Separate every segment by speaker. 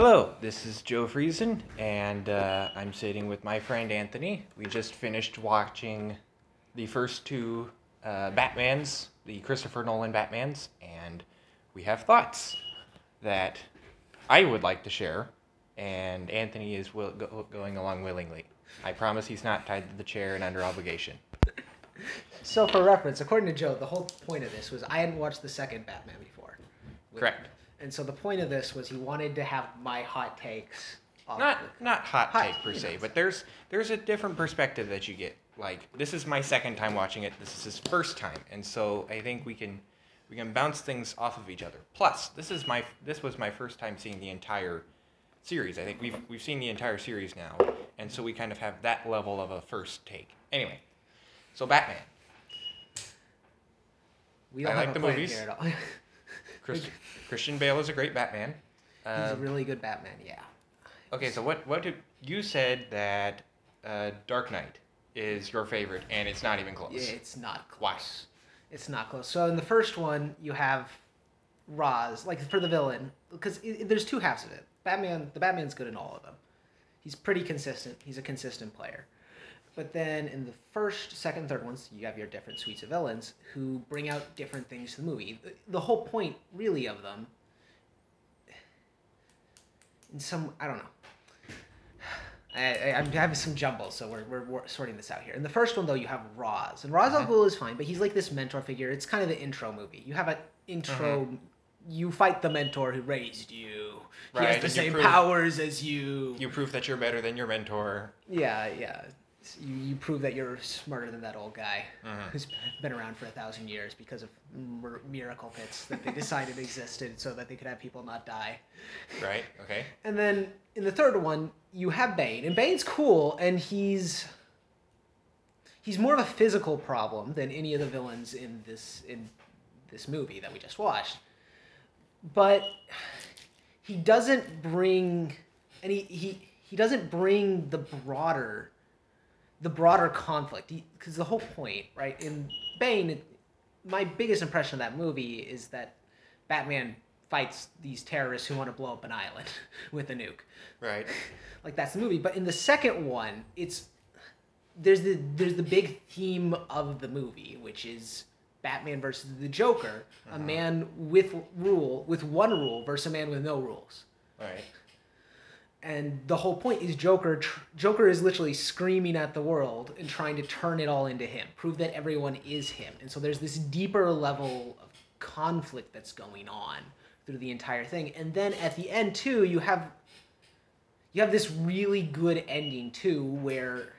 Speaker 1: Hello, this is Joe Friesen, and uh, I'm sitting with my friend Anthony. We just finished watching the first two uh, Batmans, the Christopher Nolan Batmans, and we have thoughts that I would like to share, and Anthony is will- go- going along willingly. I promise he's not tied to the chair and under obligation.
Speaker 2: So, for reference, according to Joe, the whole point of this was I hadn't watched the second Batman before.
Speaker 1: Correct.
Speaker 2: And so the point of this was he wanted to have my hot takes. Off
Speaker 1: Not
Speaker 2: the-
Speaker 1: not hot
Speaker 2: Hot,
Speaker 1: take per se,
Speaker 2: know.
Speaker 1: but there's there's a different perspective that you get. Like this is my second time watching it. This is his first time, and so I think we can we can bounce things off of each other. Plus, this is my this was my first time seeing the entire series. I think we've we've seen the entire series now, and so we kind of have that level of a first take. Anyway, so Batman.
Speaker 2: we don't
Speaker 1: I like the movies. Chris, Christian Bale is a great Batman.
Speaker 2: He's a
Speaker 1: Um,
Speaker 2: really good Batman, yeah.
Speaker 1: Okay, so what what did you said that uh, Dark Knight is your favorite, and it's not even close.
Speaker 2: Yeah, it's not close.
Speaker 1: Why?
Speaker 2: It's not close. So in the first one, you have Ra's, like for the villain, because there's two halves of it. Batman, the Batman's good in all of them. He's pretty consistent. He's a consistent player. But then in the first, second, third ones, you have your different suites of villains who bring out different things to the movie. The- whole point, really, of them, in some, I don't know. I, I, I'm having some jumble, so we're, we're, we're sorting this out here. In the first one, though, you have Ra's, and Ra's al
Speaker 1: Mhm.
Speaker 2: Ghul is fine, but he's like this mentor figure. It's kind of the intro movie. You have an intro.
Speaker 1: Mm-hmm.
Speaker 2: You fight the mentor who raised you.
Speaker 1: Right.
Speaker 2: He has the same
Speaker 1: prove-
Speaker 2: powers as you.
Speaker 1: You prove that you're better than your mentor.
Speaker 2: Yeah, yeah. You, you prove that you're smarter than that old guy
Speaker 1: Mhm.
Speaker 2: who's been around for a thousand years because of mir- miracle pits that they decided existed so that they could have people not die.
Speaker 1: Right? Okay.
Speaker 2: And then in the third one, you have Bane, and Bane's cool, and he's he's more of a physical problem than any of the villains in this in this movie that we just watched. But he doesn't bring and he he, he doesn't bring the broader the broader conflict. Because the whole point right in bane it, my biggest impression of that movie is that batman fights these terrorists who want to blow up an island with a nuke.
Speaker 1: Right.
Speaker 2: like that's the movie. But in the second one it's there's the there's the big theme of the movie which is batman versus the joker a uh-huh. man with rule with one rule versus a man with no rules.
Speaker 1: Right.
Speaker 2: And the whole point is Joker. Tr- Joker is literally screaming at the world and trying to turn it all into him, prove that everyone is him. And so there's this deeper level of conflict that's going on through the entire thing. And then at the end too, you have you have this really good ending too, where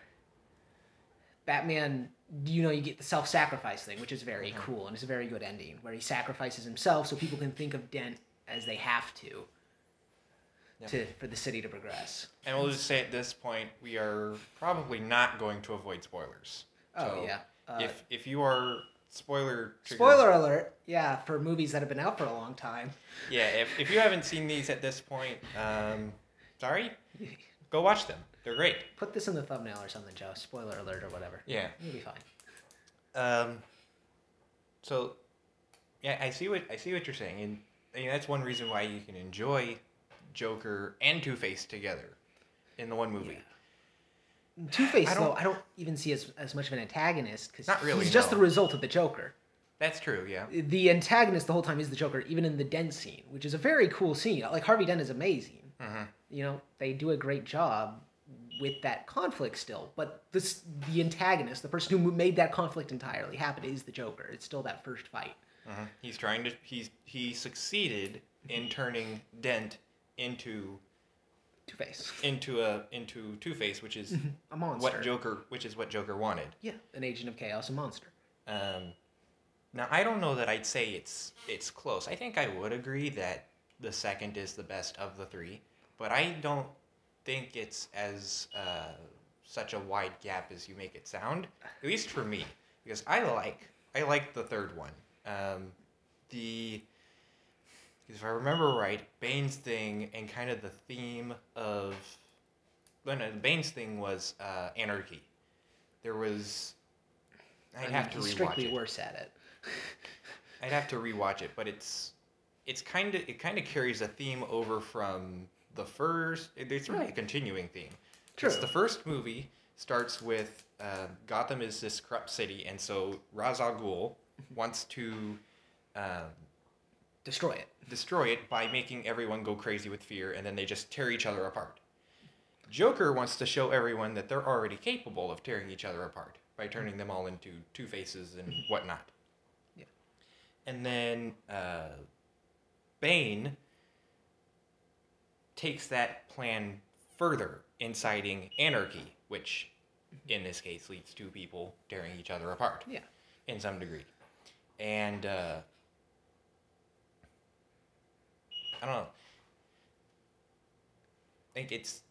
Speaker 2: Batman, you know, you get the self-sacrifice thing, which is very mm-hmm. cool and it's a very good ending, where he sacrifices himself so people can think of Dent as they have to
Speaker 1: Yeah.
Speaker 2: to for the city to progress.
Speaker 1: And we'll just say at this point, we are probably not going to avoid spoilers.
Speaker 2: Oh
Speaker 1: So
Speaker 2: yeah. Uh,
Speaker 1: if if you are spoiler triggered-
Speaker 2: spoiler alert. Yeah, for movies that have been out for a long time.
Speaker 1: Yeah. If if you haven't seen these at this point, um, sorry, go watch them. They're great.
Speaker 2: Put this in the thumbnail or something, Joe. Spoiler alert or whatever.
Speaker 1: Yeah.
Speaker 2: You'll be fine.
Speaker 1: Um. So, yeah, I see what I see what you're saying, and I mean, that's one reason why you can enjoy Joker and Two Face together in the one movie.
Speaker 2: Two Face though, I don't even see as as much of an antagonist because
Speaker 1: really,
Speaker 2: he's just
Speaker 1: no.
Speaker 2: the result of the Joker.
Speaker 1: That's true. Yeah.
Speaker 2: The antagonist the whole time is the Joker, even in the Dent scene, which is a very cool scene. Like Harvey Dent is amazing.
Speaker 1: hmm
Speaker 2: You know, they do a great job with that conflict still. But this the antagonist, the person who made that conflict entirely happen, is the Joker. It's still that first fight.
Speaker 1: hmm He's trying to. He's he succeeded in turning Dent into
Speaker 2: Two Face,
Speaker 1: into a into Two Face, which is
Speaker 2: a monster.
Speaker 1: what Joker, which is what Joker wanted.
Speaker 2: Yeah, an agent of chaos, a monster.
Speaker 1: Um, now I don't know that I'd say it's it's close. I think I would agree that the second is the best of the three, but I don't think it's as uh, such a wide gap as you make it sound. At least for me, because I like I like the third one. Um, the if I remember right, Bane's thing and kind of the theme of no, no, Bane's thing was uh, anarchy. There was I'd
Speaker 2: I mean,
Speaker 1: have to
Speaker 2: he's
Speaker 1: rewatch
Speaker 2: strictly
Speaker 1: it.
Speaker 2: worse at it.
Speaker 1: I'd have to rewatch it, but it's it's kind of it kind of carries a theme over from the first. It's really a continuing theme.
Speaker 2: True.
Speaker 1: Because the first movie starts with uh, Gotham is this corrupt city, and so Ra's al Ghul wants to um,
Speaker 2: Destroy it.
Speaker 1: destroy it by making everyone go crazy with fear, and then they just tear each other apart. Joker wants to show everyone that they're already capable of tearing each other apart by turning them all into Two Faces and whatnot.
Speaker 2: Yeah.
Speaker 1: And then uh, Bane takes that plan further, inciting anarchy, which in this case leads to people tearing each other apart
Speaker 2: Yeah.
Speaker 1: in some degree. And uh, I don't know. I think it's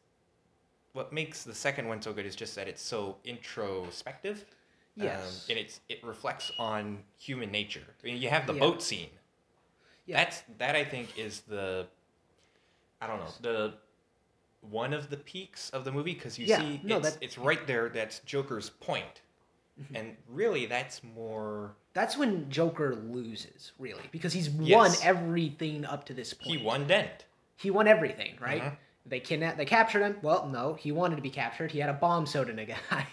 Speaker 1: what makes the second one so good is just that it's so introspective.
Speaker 2: Yes.
Speaker 1: Um, and it's it reflects on human nature. I mean, you have the
Speaker 2: Yeah.
Speaker 1: boat scene.
Speaker 2: Yeah.
Speaker 1: That's that I think is the I don't know the one of the peaks of the movie because you
Speaker 2: Yeah,
Speaker 1: see
Speaker 2: no,
Speaker 1: it's,
Speaker 2: that-
Speaker 1: it's right there. That's Joker's point, and really that's more.
Speaker 2: That's when Joker loses, really, because he's won everything up to this point.
Speaker 1: He won Dent.
Speaker 2: He won everything, right?
Speaker 1: Mhm.
Speaker 2: They kidnapped, they captured him. Well, no, he wanted to be captured. He had a bomb soda in a guy.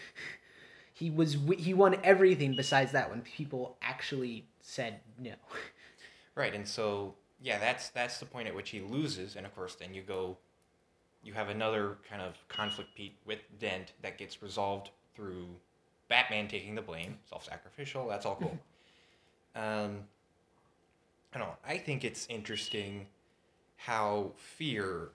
Speaker 2: he was he won everything besides that when people actually said no.
Speaker 1: Right, and so yeah, that's that's the point at which he loses, and of course then you go, you have another kind of conflict Pete with Dent that gets resolved through Batman taking the blame, self-sacrificial. That's all cool. um, I don't know. I think it's interesting how fear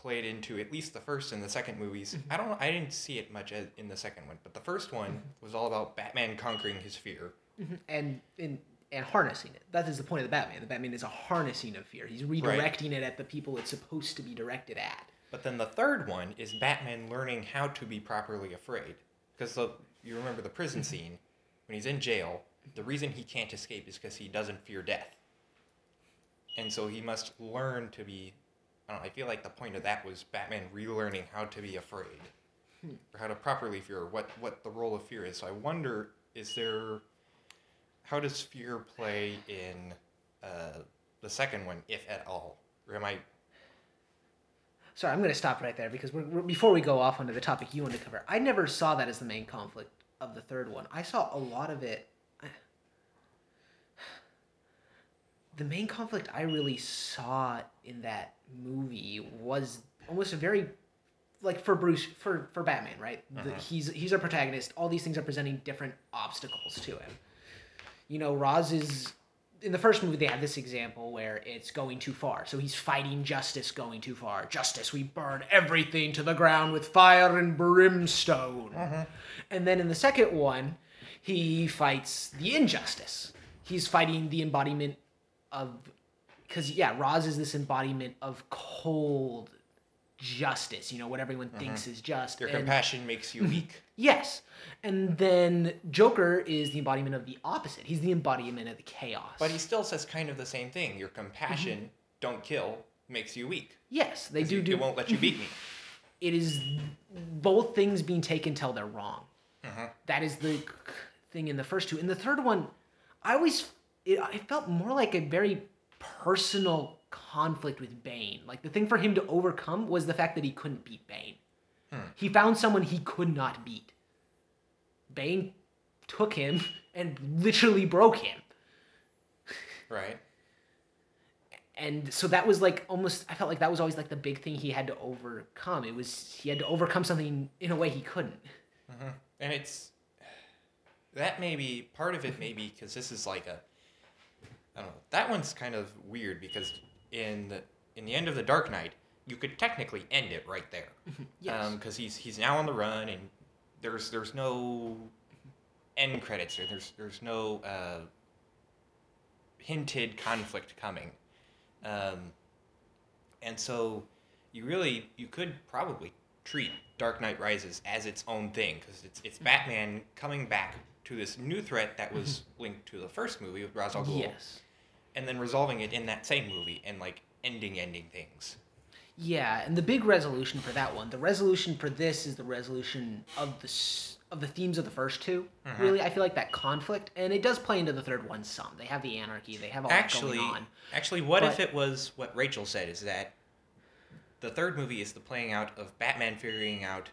Speaker 1: played into at least the first and the second movies. Mm-hmm. I don't. I didn't see it much as, in the second one, but the first one mm-hmm. was all about Batman conquering his fear.
Speaker 2: Mm-hmm, and and and harnessing it. That is the point of the Batman. The Batman is a harnessing of fear. He's redirecting it at the people it's supposed to be directed at.
Speaker 1: But then the third one is Batman learning how to be properly afraid. Because the you remember the prison scene when he's in jail. The reason he can't escape is because he doesn't fear death, and so he must learn to be. I don't know. I feel like the point of that was Batman relearning how to be afraid, or how to properly fear. What what the role of fear is. So I wonder, is there? How does fear play in uh, the second one, if at all? Or am I
Speaker 2: Sorry, I'm going to stop right there because we're, we're, before we go off onto the topic you want to cover, I never saw that as the main conflict of the third one. I saw a lot of it. The main conflict I really saw in that movie was almost a very like for Bruce for for Batman, right? The, mm-hmm. he's he's our protagonist. All these things are presenting different obstacles to him. You know, Ra's is in the first movie they have this example where it's going too far. So he's fighting justice going too far. Justice, we burn everything to the ground with fire and brimstone. Mm-hmm. And then in the second one, he fights the injustice. He's fighting the embodiment of because yeah, Ra's is this embodiment of cold justice, you know, what everyone thinks is just.
Speaker 1: your
Speaker 2: and-
Speaker 1: compassion makes you weak?
Speaker 2: Yes. And then Joker is the embodiment of the opposite. He's the embodiment of the chaos.
Speaker 1: But he still says kind of the same thing. Your compassion, don't kill, makes you weak.
Speaker 2: yes, they do
Speaker 1: you-
Speaker 2: do.
Speaker 1: It won't let you beat me.
Speaker 2: It is both things being taken till they're wrong.
Speaker 1: Mm-hmm.
Speaker 2: That is the thing in the first two. In the third one, I always it, it felt more like a very personal conflict with Bane. Like the thing for him to overcome was the fact that he couldn't beat Bane.
Speaker 1: Hmm.
Speaker 2: He found someone he could not beat. Bane took him and literally broke him.
Speaker 1: Right?
Speaker 2: and so that was like almost i felt like that was always like the big thing he had to overcome it was he had to overcome something in a way he couldn't
Speaker 1: And it's that may be part of it. Maybe because this is like a I don't know. That one's kind of weird because in the in the end of the Dark Knight, you could technically end it right there.
Speaker 2: Yes.
Speaker 1: Because he's he's now on the run and there's there's no end credits or there's there's no uh, hinted conflict coming. Um, and so you really you could probably treat Dark Knight Rises as its own thing because it's it's Batman coming back to this new threat that was linked to the first movie with Ra's al Ghul,
Speaker 2: yes
Speaker 1: and then resolving it in that same movie and like ending ending things.
Speaker 2: yeah and the big resolution for that one the resolution for this is the resolution of the of the themes of the first 2 mm-hmm. really i feel like that conflict and it does play into the third one some they have the anarchy they have all
Speaker 1: Actually,
Speaker 2: that going on
Speaker 1: actually, what if it was what Rachel said? Is that the third movie is the playing out of Batman figuring out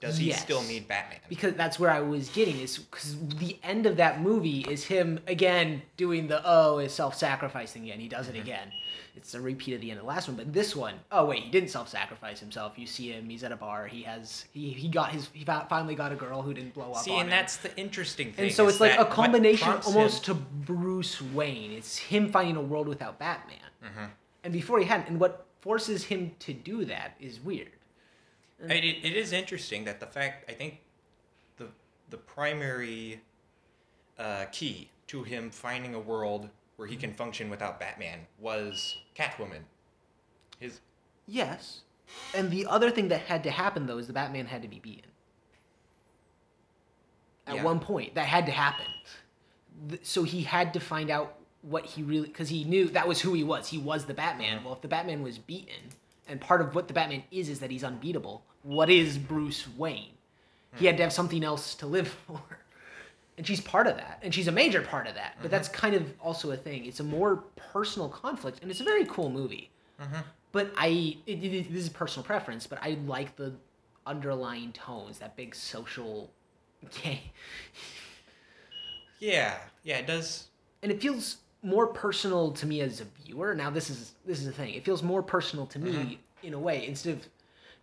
Speaker 1: does he
Speaker 2: Yes.
Speaker 1: still need Batman?
Speaker 2: because that's where I was getting is because the end of that movie is him again doing the oh is self sacrificing again. He does it again. It's a repeat of the end of the last one, but this one, oh wait, he didn't self-sacrifice himself. You see him, he's at a bar. He has he he got his he finally got a girl who didn't blow up.
Speaker 1: See, and
Speaker 2: him.
Speaker 1: that's the interesting thing.
Speaker 2: and so it's like a combination almost
Speaker 1: him-
Speaker 2: to Bruce Wayne. It's him finding a world without Batman,
Speaker 1: Mhm.
Speaker 2: and before he hadn't. And what forces him to do that is weird.
Speaker 1: It, it, it is interesting that the fact I think the the primary uh, key to him finding a world where he can function without Batman was Catwoman. His
Speaker 2: Yes. And the other thing that had to happen though is the Batman had to be beaten. At
Speaker 1: Yeah.
Speaker 2: one point, that had to happen. So he had to find out what he really because he knew that was who he was. He was the Batman. Well, if the Batman was beaten, and part of what the Batman is is that he's unbeatable. What is Bruce Wayne? He had to have something else to live for. And she's part of that, and she's a major part of that. But that's kind of also a thing. It's a more personal conflict, and it's a very cool movie. But I, it, it, this is personal preference, but I like the underlying tones, that big social, okay,
Speaker 1: yeah yeah it does
Speaker 2: and it feels more personal to me as a viewer. Now this is this is the thing; it feels more personal to me
Speaker 1: Mm-hmm.
Speaker 2: in a way instead of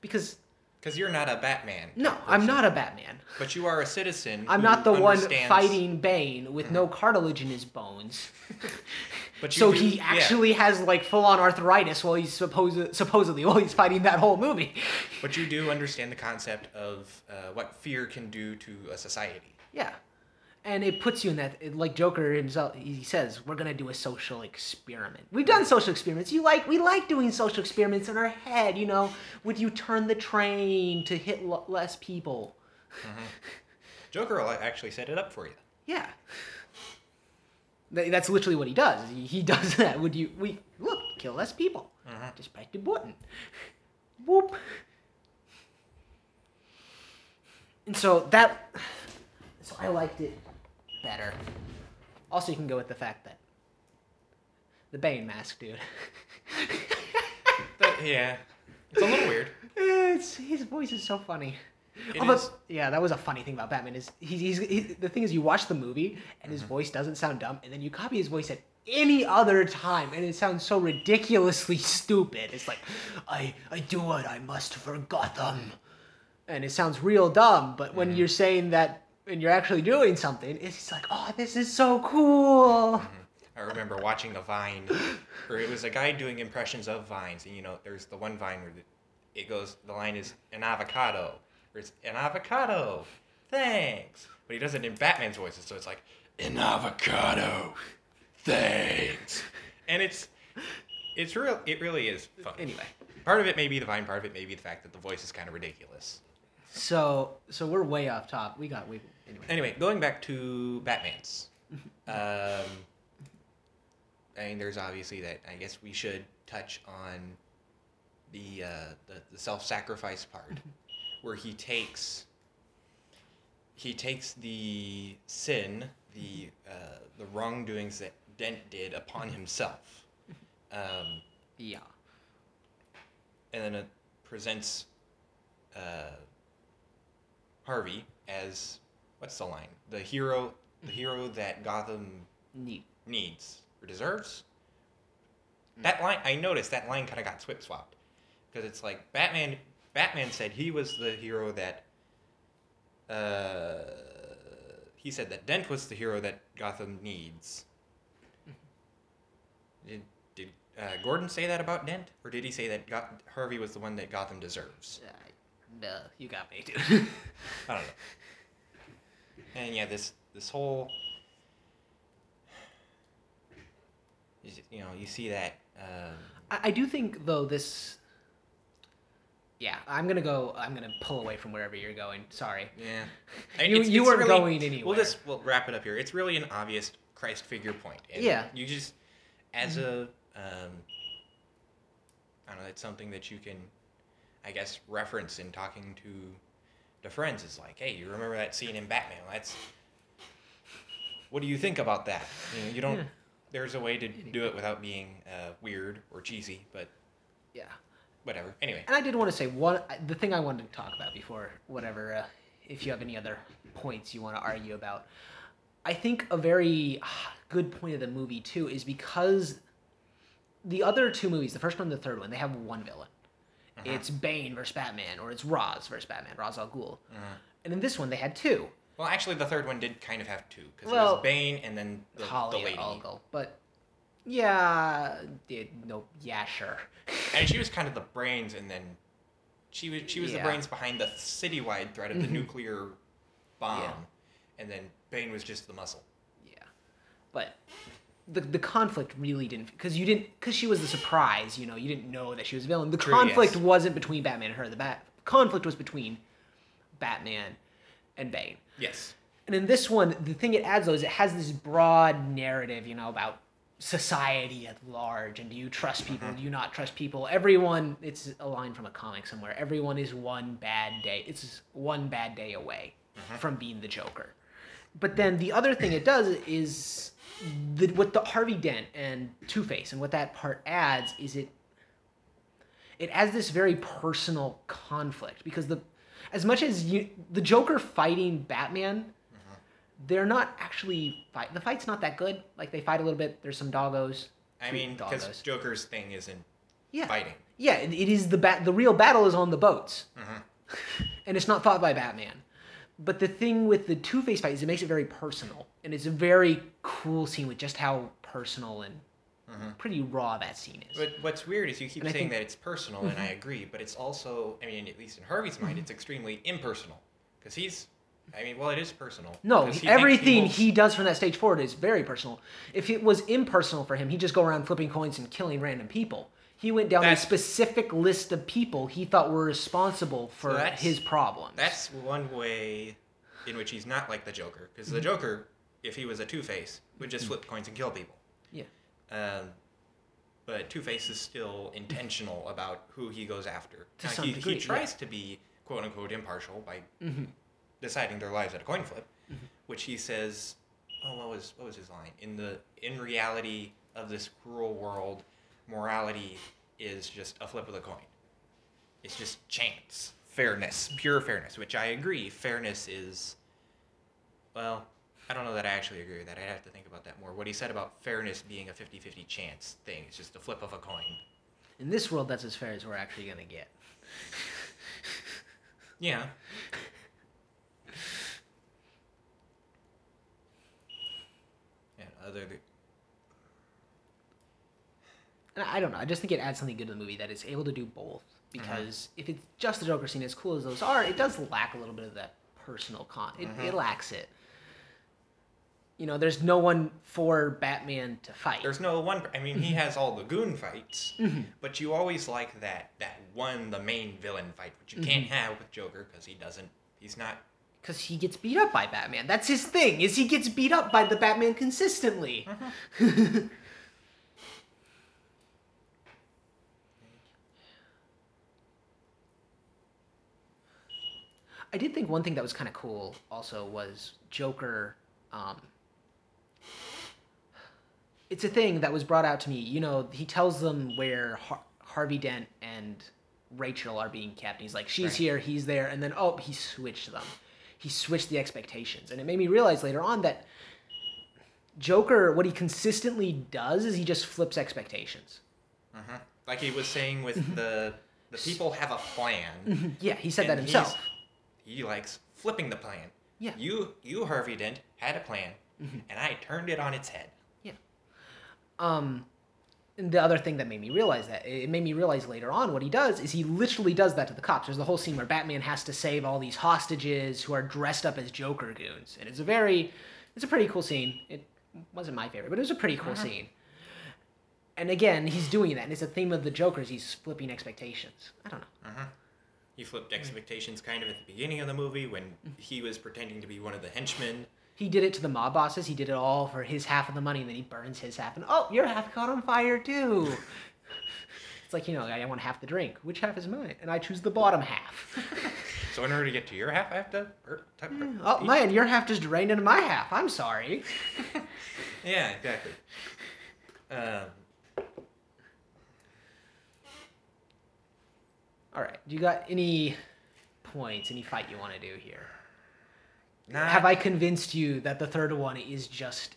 Speaker 2: because
Speaker 1: because you're not a Batman.
Speaker 2: no,
Speaker 1: type
Speaker 2: I'm not a Batman.
Speaker 1: But you are a citizen.
Speaker 2: I'm not the one
Speaker 1: understands- Mm-hmm.
Speaker 2: fighting Bane with no cartilage in his bones.
Speaker 1: But you
Speaker 2: so
Speaker 1: do-
Speaker 2: he
Speaker 1: yeah.
Speaker 2: actually has like full on arthritis while he's supposed supposedly while he's fighting that whole movie.
Speaker 1: But you do understand the concept of uh, what fear can do to a society.
Speaker 2: Yeah. And it puts you in that, it- like Joker himself, he says, we're gonna do a social experiment. We've done social experiments. You like, we like doing social experiments in our head. You know, would you turn the train to hit l- less people? Mm-hmm.
Speaker 1: Joker will actually set it up for you.
Speaker 2: Yeah. That's literally what he does. He, does that. Would you, we look, kill less people. Mm-hmm. Just press the button. Whoop. And so that, so I liked it better. Also, you can go with the fact that the Bane mask, dude.
Speaker 1: But, yeah, it's a little weird.
Speaker 2: it's his voice is so funny.
Speaker 1: It
Speaker 2: Although,
Speaker 1: is.
Speaker 2: yeah, that was a funny thing about Batman is he's, he's he, the thing is you watch the movie and
Speaker 1: Mm-hmm.
Speaker 2: his voice doesn't sound dumb, and then you copy his voice at any other time and it sounds so ridiculously stupid. It's like, I I do what I must for Gotham, and it sounds real dumb. But
Speaker 1: Mm-hmm.
Speaker 2: when you're saying that and you're actually doing something, it's like, oh, this is so cool. Mm-hmm.
Speaker 1: I remember watching a Vine, where it was a guy doing impressions of vines, and you know, there's the one Vine where the, it goes, the line is an avocado, or it's an avocado, thanks. But he does it in Batman's voice, so it's like an avocado, thanks. And it's, it's real. It really is fun.
Speaker 2: Anyway.
Speaker 1: part of it may be the Vine, part of it may be the fact that the voice is kind of ridiculous.
Speaker 2: So so we're way off top. We got we anyway.
Speaker 1: Anyway, going back to Batman's. Um, I mean, there's obviously that. I guess we should touch on the uh, the, the self-sacrifice part, where he takes he takes the sin, the uh, the wrongdoings that Dent did upon himself, um,
Speaker 2: Yeah.
Speaker 1: and then it presents uh, Harvey as what's the line? The hero, the hero that Gotham
Speaker 2: Neat.
Speaker 1: needs or deserves. That line, I noticed that line kind of got swip swapped because it's like Batman. Batman said he was the hero that. Uh, he said that Dent was the hero that Gotham needs. Did, did uh, Gordon say that about Dent, or did he say that Go- Harvey was the one that Gotham deserves?
Speaker 2: Uh, duh, you got me, dude.
Speaker 1: I don't know. And yeah, this this whole you know you see that um,
Speaker 2: I, I do think though this. Yeah, I'm gonna go. I'm gonna pull away from wherever you're going. Sorry.
Speaker 1: yeah
Speaker 2: You-
Speaker 1: It's-
Speaker 2: you
Speaker 1: it's
Speaker 2: weren't
Speaker 1: really-
Speaker 2: going anywhere.
Speaker 1: We'll just we'll wrap it up here. It's really an obvious Christ figure point. And
Speaker 2: Yeah.
Speaker 1: You just as a um, I don't know. It's something that you can, I guess, reference in talking to to friends. is like, hey, you remember that scene in Batman? That's what do you think about that? You know, you don't.
Speaker 2: Yeah.
Speaker 1: There's a way to do it without being uh, weird or cheesy, but
Speaker 2: Yeah,
Speaker 1: whatever. Anyway,
Speaker 2: And I did want to say one the thing I wanted to talk about before whatever uh, if you have any other points you want to argue about. I think a very good point of the movie too is because the other two movies, the first one and the third one, they have one villain. It's Bane versus Batman, or it's Ra's versus Batman, Ra's al Ghul. Uh-huh. And in this one, they had two.
Speaker 1: well, actually, the third one did kind of have two because it was Bane and then the, the
Speaker 2: Holly
Speaker 1: lady,
Speaker 2: al Ghul. But yeah, it, no, yeah, sure.
Speaker 1: and she was kind of the brains, and then she was she was
Speaker 2: Yeah.
Speaker 1: the brains behind the citywide threat of the mm-hmm. nuclear bomb,
Speaker 2: Yeah.
Speaker 1: and then Bane was just the muscle.
Speaker 2: Yeah, but the the conflict really didn't because you didn't because she was the surprise. You know, you didn't know that she was a villain. The
Speaker 1: True,
Speaker 2: conflict
Speaker 1: yes.
Speaker 2: wasn't between Batman and her. The bat conflict was between Batman and Bane.
Speaker 1: Yes.
Speaker 2: And in this one, the thing it adds though is it has this broad narrative, you know, about society at large and do you trust people mm-hmm. do you not trust people everyone it's a line from a comic somewhere everyone is one bad day it's one bad day away mm-hmm. from being the joker but then the other thing it does is the, what the harvey dent and two-face and what that part adds is it it adds this very personal conflict because the as much as you the joker fighting batman they're not actually fight the fight's not that good. Like they fight a little bit. There's some doggos.
Speaker 1: I mean, because. Joker's thing isn't
Speaker 2: yeah.
Speaker 1: fighting.
Speaker 2: yeah it, it is the bat the real battle is on the boats.
Speaker 1: Mhm.
Speaker 2: and it's not fought by batman. But the thing with the two-face fight is it makes it very personal and it's a very cool scene with just how personal and pretty raw that scene is
Speaker 1: But what's weird is you keep
Speaker 2: And
Speaker 1: saying
Speaker 2: think- Mm-hmm.
Speaker 1: that it's personal, and I agree, but it's also, I mean, at least in Harvey's mind, it's extremely impersonal. Because he's, I mean, well, it is personal.
Speaker 2: No,
Speaker 1: he
Speaker 2: everything
Speaker 1: holds-
Speaker 2: he does from that stage forward is very personal. If it was impersonal for him, he'd just go around flipping coins and killing random people. He went down
Speaker 1: That's-
Speaker 2: a specific list of people he thought were responsible for
Speaker 1: that's-
Speaker 2: his problems.
Speaker 1: That's one way in which he's not like the Joker. Because
Speaker 2: Mm-hmm.
Speaker 1: the Joker, if he was a Two Face, would just flip coins and kill people.
Speaker 2: yeah.
Speaker 1: Um, but Two Face is still intentional about who he goes after.
Speaker 2: To
Speaker 1: Now,
Speaker 2: some
Speaker 1: he,
Speaker 2: degree,
Speaker 1: he
Speaker 2: yeah.
Speaker 1: tries to be quote unquote impartial by
Speaker 2: Mm-hmm.
Speaker 1: deciding their lives at a coin flip, which he says, oh, what was what was his line? In the in reality of this cruel world, morality is just a flip of the coin. It's just chance, fairness, pure fairness. Which I agree, fairness is. Well, I don't know that I actually agree with that. I'd have to think about that more. What he said about fairness being a 50-50 chance thing, it's just a flip of a coin.
Speaker 2: In this world, that's as fair as we're actually gonna get.
Speaker 1: Yeah. And other
Speaker 2: And I don't know. I just think it adds something good to the movie that it's able to do both. Uh-huh. Because if it's just the Joker scene, as cool as those are, it does lack a little bit of that personal con. It, it uh-huh. lacks it. You know, there's no one for Batman to fight.
Speaker 1: there's no one. I mean,
Speaker 2: Mm-hmm.
Speaker 1: he has all the goon fights, but you always like that that one, the main villain fight, which you can't
Speaker 2: Mm-hmm.
Speaker 1: have with Joker because he doesn't. He's not.
Speaker 2: because he gets beat up by Batman. That's his thing. Is he gets beat up by the Batman consistently. I did think one thing that was kind of cool also was Joker. Um, it's a thing that was brought out to me. You know, he tells them where Har- Harvey Dent and Rachel are being kept. He's like, she's
Speaker 1: Right.
Speaker 2: here, he's there, and then oh, he switched them. He switched the expectations, and it made me realize later on that Joker, what he consistently does is he just flips expectations.
Speaker 1: uh Like he was saying with
Speaker 2: Mm-hmm.
Speaker 1: the the people have a plan.
Speaker 2: Yeah, he said that himself.
Speaker 1: He likes flipping the plan.
Speaker 2: Yeah. Mm-hmm.
Speaker 1: You you Harvey Dent had a plan, and I turned it on its head.
Speaker 2: Um, and the other thing that made me realize that it made me realize later on what he does is he literally does that to the cops. There's the whole scene where Batman has to save all these hostages who are dressed up as Joker goons, and it's a very, it's a pretty cool scene. It wasn't my favorite, but it was a pretty cool scene. And again, he's doing that, and it's a theme of the Joker's. He's flipping expectations. I don't know.
Speaker 1: Uh-huh. He flipped
Speaker 2: Mm.
Speaker 1: expectations kind of at the beginning of the movie when he was pretending to be one of the henchmen.
Speaker 2: He did it to the mob bosses. He did it all for his half of the money, and then he burns his half. And oh, your half caught on fire too. It's like you know, I want half the drink. Which half is mine? And I choose the bottom half.
Speaker 1: So in order to get to your half, I have to. Er, type,
Speaker 2: oh man, your half just drained into my half. I'm sorry.
Speaker 1: Yeah, exactly. Um,
Speaker 2: All right. Do you got any points, any fight you want to do here?
Speaker 1: Not-
Speaker 2: Have I convinced you that the third one is just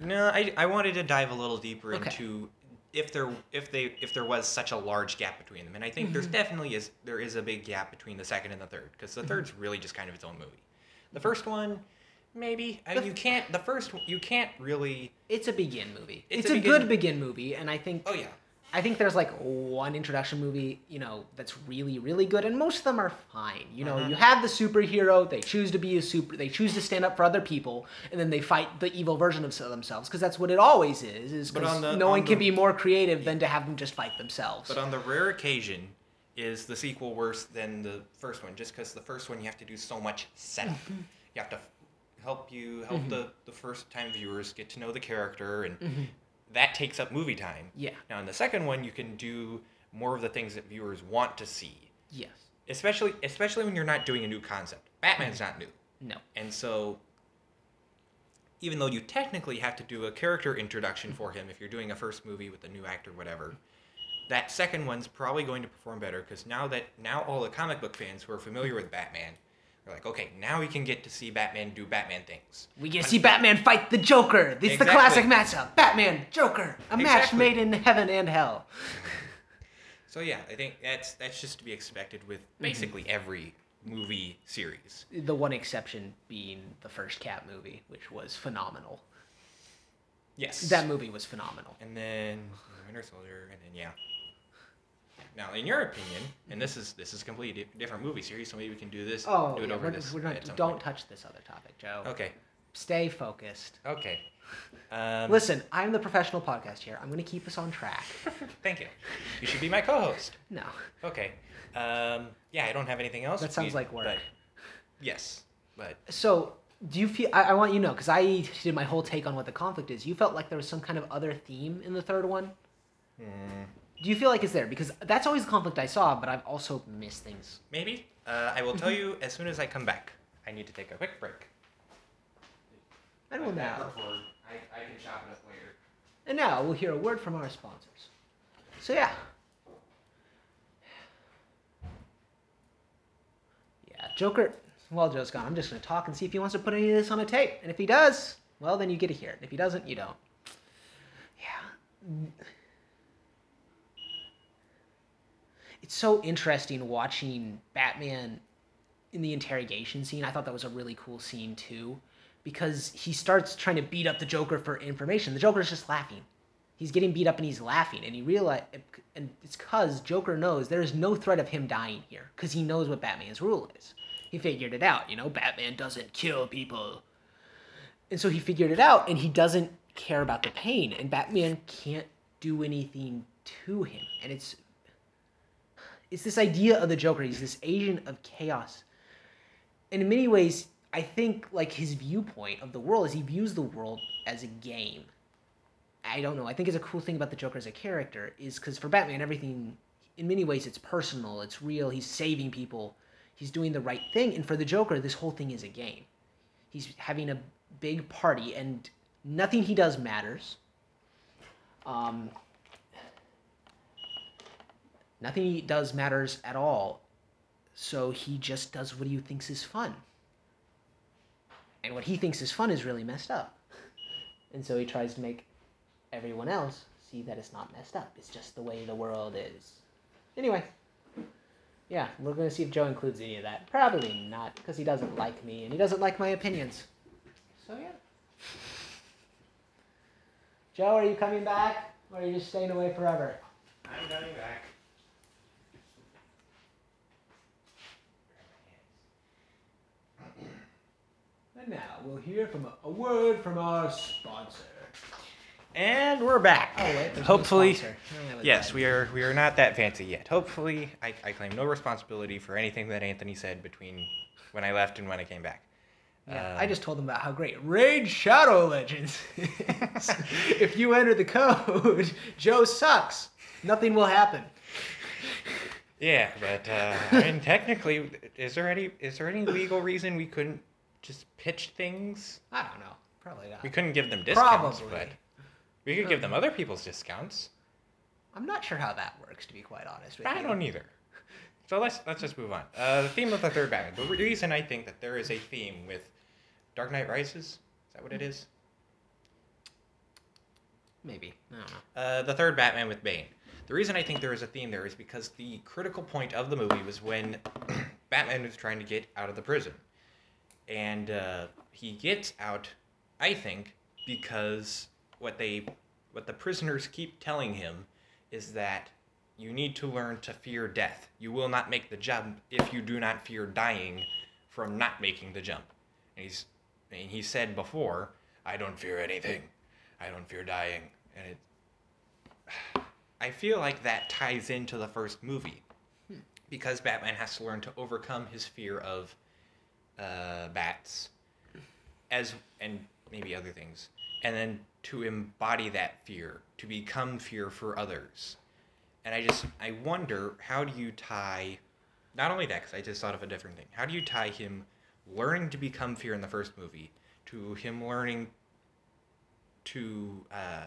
Speaker 1: No, I, I wanted to dive a little deeper
Speaker 2: Okay.
Speaker 1: into if there if they if there was such a large gap between them, and I think there's
Speaker 2: Mm-hmm.
Speaker 1: definitely is there is a big gap between the second and the third because
Speaker 2: Mm-hmm.
Speaker 1: the third's really just kind of its own movie. The first one, maybe I you can't the first you can't really.
Speaker 2: it's a begin movie.
Speaker 1: It's
Speaker 2: It's,
Speaker 1: a
Speaker 2: a,
Speaker 1: begin-
Speaker 2: good begin movie, and I think
Speaker 1: Oh yeah,
Speaker 2: I think there's like one introduction movie, you know, that's really, really good, and most of them are fine. You know, you have the superhero, they choose to be a super, they choose to stand up for other people, and then they fight the evil version of themselves, because that's what it always is. Is because
Speaker 1: on
Speaker 2: no
Speaker 1: on
Speaker 2: one can
Speaker 1: the-
Speaker 2: be more creative than to have them just fight themselves.
Speaker 1: but on the rare occasion. Is the sequel worse than the first one? Just because the first one you have to do so much setup,
Speaker 2: Mm-hmm.
Speaker 1: you have to help you help the the first time viewers get to know the character, and
Speaker 2: Mm-hmm.
Speaker 1: That takes up movie time.
Speaker 2: yeah.
Speaker 1: Now, in the second one, you can do more of the things that viewers want to see,
Speaker 2: Yes.
Speaker 1: especially especially when you're not doing a new concept. Batman's mm-hmm. not new,
Speaker 2: No.
Speaker 1: and so even though you technically have to do a character introduction for him if you're doing a first movie with a new actor, whatever, that second one's probably going to perform better because now that now all the comic book fans who are familiar with Batman are like, okay, now we can get to see Batman do Batman things.
Speaker 2: We get to see Batman fight the Joker. It's the
Speaker 1: Exactly.
Speaker 2: classic matchup. Batman, Joker. A match made in heaven and hell.
Speaker 1: So yeah, I think that's that's just to be expected with mm-hmm. basically every movie series.
Speaker 2: The one exception being the first Cap movie, which was phenomenal.
Speaker 1: Yes.
Speaker 2: That movie was phenomenal.
Speaker 1: and then Winter Soldier, and then yeah. Now, in your opinion, and this is this is a completely di- different movie series, so maybe we can do this.
Speaker 2: Oh,
Speaker 1: do it
Speaker 2: yeah,
Speaker 1: over
Speaker 2: we're,
Speaker 1: this.
Speaker 2: we're
Speaker 1: at
Speaker 2: not, don't
Speaker 1: point.
Speaker 2: touch this other topic, Joe.
Speaker 1: Okay.
Speaker 2: Stay focused.
Speaker 1: Okay. Um,
Speaker 2: Listen, I'm the professional podcast here. I'm going to keep us on track.
Speaker 1: Thank you. You should be my co-host.
Speaker 2: No,
Speaker 1: Okay. Um, yeah, I don't have anything else.
Speaker 2: that sounds
Speaker 1: We-
Speaker 2: like work.
Speaker 1: but- yes, but
Speaker 2: So, do you feel? I, I want you to know because I did my whole take on what the conflict is. You felt like there was some kind of other theme in the third one.
Speaker 1: mm,
Speaker 2: Do you feel like it's there? Because that's always a conflict I saw, but I've also missed things.
Speaker 1: maybe. Uh, I will tell you as soon as I come back. I need to take a quick break.
Speaker 2: And well, now,
Speaker 1: I, I can chop it up later.
Speaker 2: and now we'll hear a word from our sponsors. So yeah. Yeah, Joker. Well, Joe's gone, I'm just gonna talk and see if he wants to put any of this on a tape. And if he does, well, then you get to hear it. If he doesn't, you don't. Yeah. It's so interesting watching Batman in the interrogation scene. I thought that was a really cool scene too, because he starts trying to beat up the Joker for information. The Joker's just laughing. He's getting beat up and he's laughing, and he realize, and it's cause Joker knows there is no threat of him dying here, cause he knows what Batman's rule is. He figured it out, you know. Batman doesn't kill people, and so he figured it out, and he doesn't care about the pain, and Batman can't do anything to him, and it's it's this idea of the Joker. He's this agent of chaos. And in many ways, I think like his viewpoint of the world is he views the world as a game. I don't know. I think it's a cool thing about the Joker as a character is because for Batman, everything in many ways it's personal, it's real. He's saving people, he's doing the right thing. And for the Joker, this whole thing is a game. He's having a big party, and nothing he does matters. Um, nothing he does matters at all. So he just does what he thinks is fun. And what he thinks is fun is really messed up. And so he tries to make everyone else see that it's not messed up. It's just the way the world is. Anyway. Yeah, we're going to see if Joe includes any of that. Probably not, because he doesn't like me and he doesn't like my opinions. So, yeah. Joe, are you coming back? Or are you just staying away forever?
Speaker 1: I'm coming back.
Speaker 2: And now we'll hear from a, a word from our sponsor.
Speaker 1: And we're back.
Speaker 2: Oh, wait, no
Speaker 1: Hopefully,
Speaker 2: sponsor. That was
Speaker 1: yes,
Speaker 2: bad.
Speaker 1: we are. We are not that fancy yet. Hopefully, I, I claim no responsibility for anything that Anthony said between when I left and when I came back.
Speaker 2: Yeah,
Speaker 1: Um,
Speaker 2: I just told them about how great Raid Shadow Legends if you enter the code, Joe sucks. Nothing will happen.
Speaker 1: Yeah, but uh, I mean, technically, is there any is there any legal reason we couldn't just pitch things?
Speaker 2: I don't know. Probably not.
Speaker 1: We couldn't give them discounts,
Speaker 2: Probably.
Speaker 1: but we could give them other people's discounts.
Speaker 2: I'm not sure how that works, to be quite honest with
Speaker 1: I
Speaker 2: you.
Speaker 1: don't either. so let's let's just move on. Uh, the theme of the third Batman. The reason I think that there is a theme with Dark Knight Rises. Is that what it is?
Speaker 2: Maybe. I don't know.
Speaker 1: Uh, the third Batman with Bane. The reason I think there is a theme there is because the critical point of the movie was when Batman was trying to get out of the prison, and uh, he gets out. I think because what they, what the prisoners keep telling him, is that you need to learn to fear death. You will not make the jump if you do not fear dying from not making the jump. And he's, and he said before, I don't fear anything. I don't fear dying. And it, I feel like that ties into the first movie because Batman has to learn to overcome his fear of uh, bats, as and maybe other things, and then to embody that fear, to become fear for others. And I just I wonder how do you tie, not only that because I just thought of a different thing. How do you tie him learning to become fear in the first movie to him learning to uh,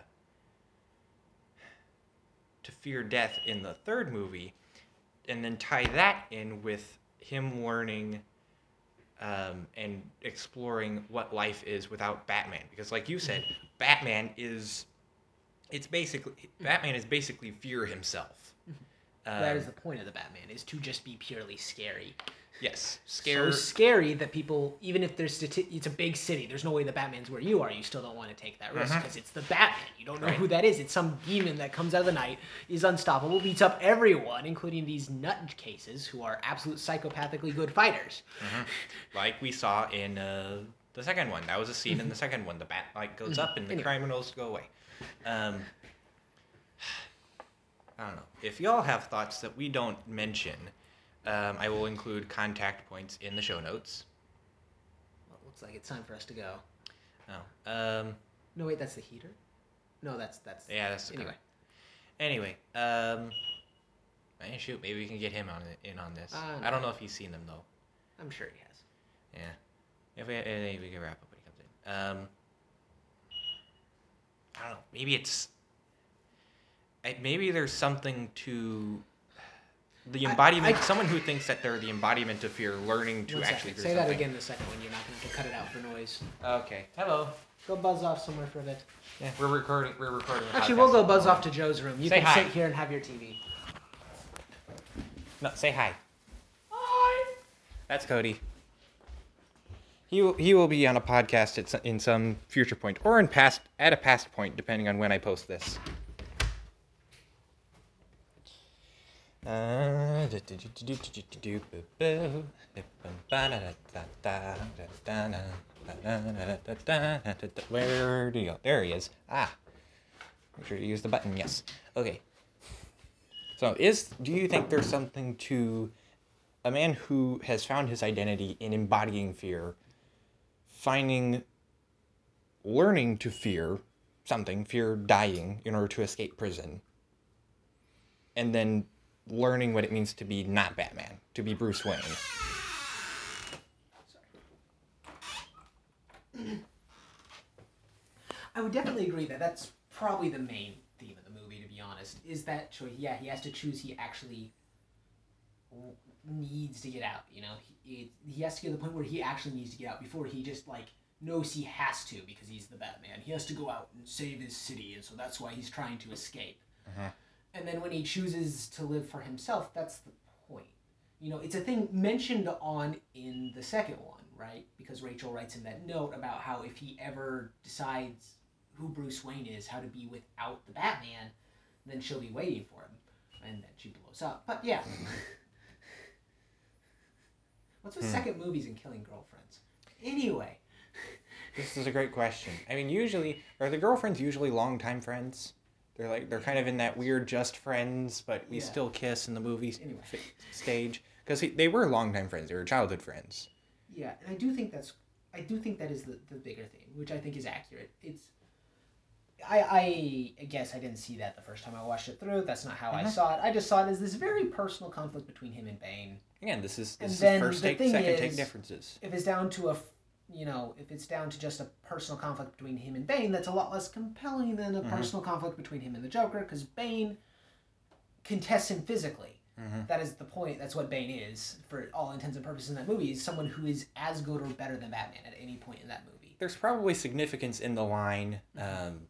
Speaker 1: to fear death in the third movie, and then tie that in with him learning um, and exploring what life is without Batman. Because, like you said, Batman is it's basically Batman is basically fear himself.
Speaker 2: that
Speaker 1: Um,
Speaker 2: is the point of the Batman is to just be purely scary.
Speaker 1: Yes, scare.
Speaker 2: So scary that people, even if there's stati- it's a big city, there's no way the Batman's where you are. You still don't want to take that risk because it's the Batman. You don't know
Speaker 1: Right.
Speaker 2: who that is. It's some demon that comes out of the night, is unstoppable, beats up everyone, including these nut cases who are absolute psychopathically good fighters.
Speaker 1: like we saw in uh, the second one. That was a scene in the second one. The bat light goes up and the
Speaker 2: Anyway.
Speaker 1: criminals go away. Um, I don't know. If y'all have thoughts that we don't mention, um, I will include contact points in the show notes.
Speaker 2: Well, it looks like it's time for us to go.
Speaker 1: Oh, um,
Speaker 2: No, wait, that's the heater. No, that's that's.
Speaker 1: yeah, that's the
Speaker 2: Anyway,
Speaker 1: Anyway, um, shoot, maybe we can get him on in on this.
Speaker 2: Uh,
Speaker 1: I don't know if he's seen them though.
Speaker 2: I'm sure he has.
Speaker 1: Yeah. If we, if we can wrap up when he comes in. Um, I don't know. Maybe it's. Maybe there's something to the embodiment.
Speaker 2: I-
Speaker 1: someone who thinks that they're the embodiment of fear, learning to
Speaker 2: One
Speaker 1: actually
Speaker 2: second.
Speaker 1: fear
Speaker 2: Say that
Speaker 1: something.
Speaker 2: again the second one. You're not going to cut it out for noise.
Speaker 1: Okay. Hello.
Speaker 2: Go buzz off somewhere for a bit.
Speaker 1: Yeah, we're recording. We're recording.
Speaker 2: Actually, we'll go buzz off to Joe's room. You
Speaker 1: Say
Speaker 2: can
Speaker 1: hi.
Speaker 2: sit here and have your TV.
Speaker 1: No, say hi. Hi. That's Cody. He will, he will be on a podcast at some, in some future point or in past at a past point depending on when I post this. Where do you go? There he is. Ah. Make sure to use the button. Yes. Okay. So, is do you think there's something to a man who has found his identity in embodying fear, finding, learning to fear something, fear dying in order to escape prison, and then learning what it means to be not Batman, to be Bruce Wayne?
Speaker 2: I would definitely agree that that's probably the main theme of the movie. To be honest, is that choice? Yeah, he has to choose. He actually needs to get out. You know, he he has to get to the point where he actually needs to get out before he just like knows he has to because he's the Batman. He has to go out and save his city, and so that's why he's trying to escape. Mm-hmm. And then when he chooses to live for himself, that's the point. You know, it's a thing mentioned on in the second one, right? Because Rachel writes in that note about how if he ever decides who Bruce Wayne is, how to be without the Batman, then she'll be waiting for him. And then she blows up. But yeah. What's with
Speaker 1: Hmm.
Speaker 2: second movies and killing girlfriends? Anyway.
Speaker 1: This is a great question. I mean, usually, are the girlfriends usually longtime friends? They're like they're kind of in that weird just friends, but we
Speaker 2: Yeah.
Speaker 1: still kiss in the movie
Speaker 2: Anyway.
Speaker 1: stage because they were longtime friends. They were childhood friends.
Speaker 2: Yeah, and I do think that's I do think that is the, the bigger thing, which I think is accurate. It's I I guess I didn't see that the first time I watched it through. That's not how I
Speaker 1: Mhm.
Speaker 2: saw it. I just saw it as this very personal conflict between him and Bane.
Speaker 1: Again, this is
Speaker 2: And
Speaker 1: this is
Speaker 2: then
Speaker 1: first
Speaker 2: the
Speaker 1: take, second take differences.
Speaker 2: If it's down to a you know, if it's down to just a personal conflict between him and Bane, that's a lot less compelling than a
Speaker 1: Mhm.
Speaker 2: personal conflict between him and the Joker, because Bane contests him physically.
Speaker 1: Mhm.
Speaker 2: That is the point. That's what Bane is for all intents and purposes in that movie. Is someone who is as good or better than Batman at any point in that movie.
Speaker 1: There's probably significance in the line, um,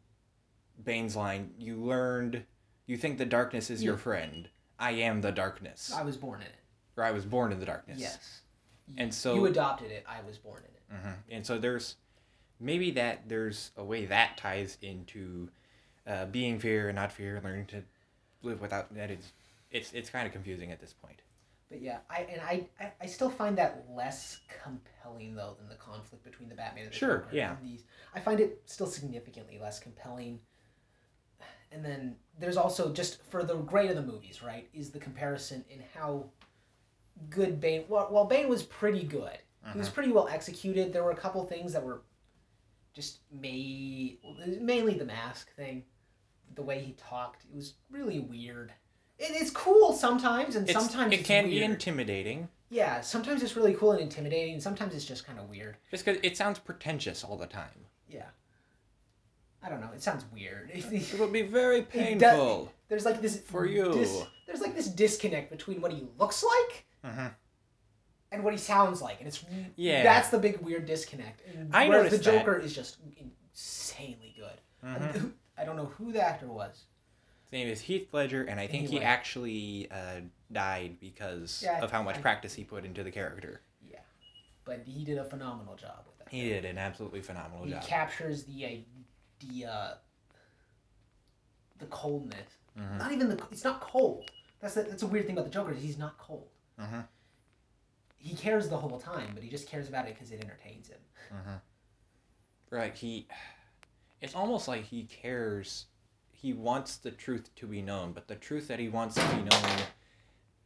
Speaker 1: Bane's line. You learned, you think the darkness is your friend. I am the darkness,
Speaker 2: I was born in it.
Speaker 1: or I was born in the darkness.
Speaker 2: Yes.
Speaker 1: And so-
Speaker 2: you adopted it. I was born in it.
Speaker 1: Hmm And so there's maybe that there's a way that ties into uh, being fear and not fear, learning to live without that. Is it's it's kind of confusing at this point.
Speaker 2: But yeah, I and I, I I still find that less compelling though than the conflict between the Batman and the
Speaker 1: Sure,
Speaker 2: Joker.
Speaker 1: yeah.
Speaker 2: These I find it still significantly less compelling. And then there's also just for the grade of the movies, right? Is the comparison in how good Bane. Well, well Bane was pretty good. He was pretty well executed. There were a couple things that were just made mainly the mask thing, the way he talked. It was really weird. It, it's cool sometimes, and
Speaker 1: It's,
Speaker 2: sometimes
Speaker 1: it
Speaker 2: it's
Speaker 1: can be intimidating
Speaker 2: Yeah, sometimes it's really cool and intimidating, and sometimes it's just kind of weird.
Speaker 1: just because it sounds pretentious all the time.
Speaker 2: Yeah. I don't know. It sounds weird.
Speaker 1: It'll be very painful.
Speaker 2: does- there's like this
Speaker 1: For you.
Speaker 2: dis- there's like this disconnect between what he looks like
Speaker 1: Mhm.
Speaker 2: And what he sounds like, and it's
Speaker 1: Yeah.
Speaker 2: that's the big weird disconnect. And
Speaker 1: I
Speaker 2: whereas the
Speaker 1: noticed that.
Speaker 2: Joker is just insanely good.
Speaker 1: Mhm.
Speaker 2: I don't know who the actor was.
Speaker 1: His name is Heath Ledger, and I think he actually uh, died because
Speaker 2: Yeah,
Speaker 1: of how much
Speaker 2: I-
Speaker 1: practice he put into the character.
Speaker 2: Yeah, but he did a phenomenal job with that.
Speaker 1: He did an absolutely phenomenal
Speaker 2: he
Speaker 1: job.
Speaker 2: He captures the idea, the coldness.
Speaker 1: Mhm.
Speaker 2: Not even the. It's not cold. That's the, that's a weird thing about the Joker. Is he's not cold.
Speaker 1: Mhm.
Speaker 2: He cares the whole time, but he just cares about it because it entertains him. Mm-hmm.
Speaker 1: Right, he. It's almost like he cares. He wants the truth to be known, but the truth that he wants to be known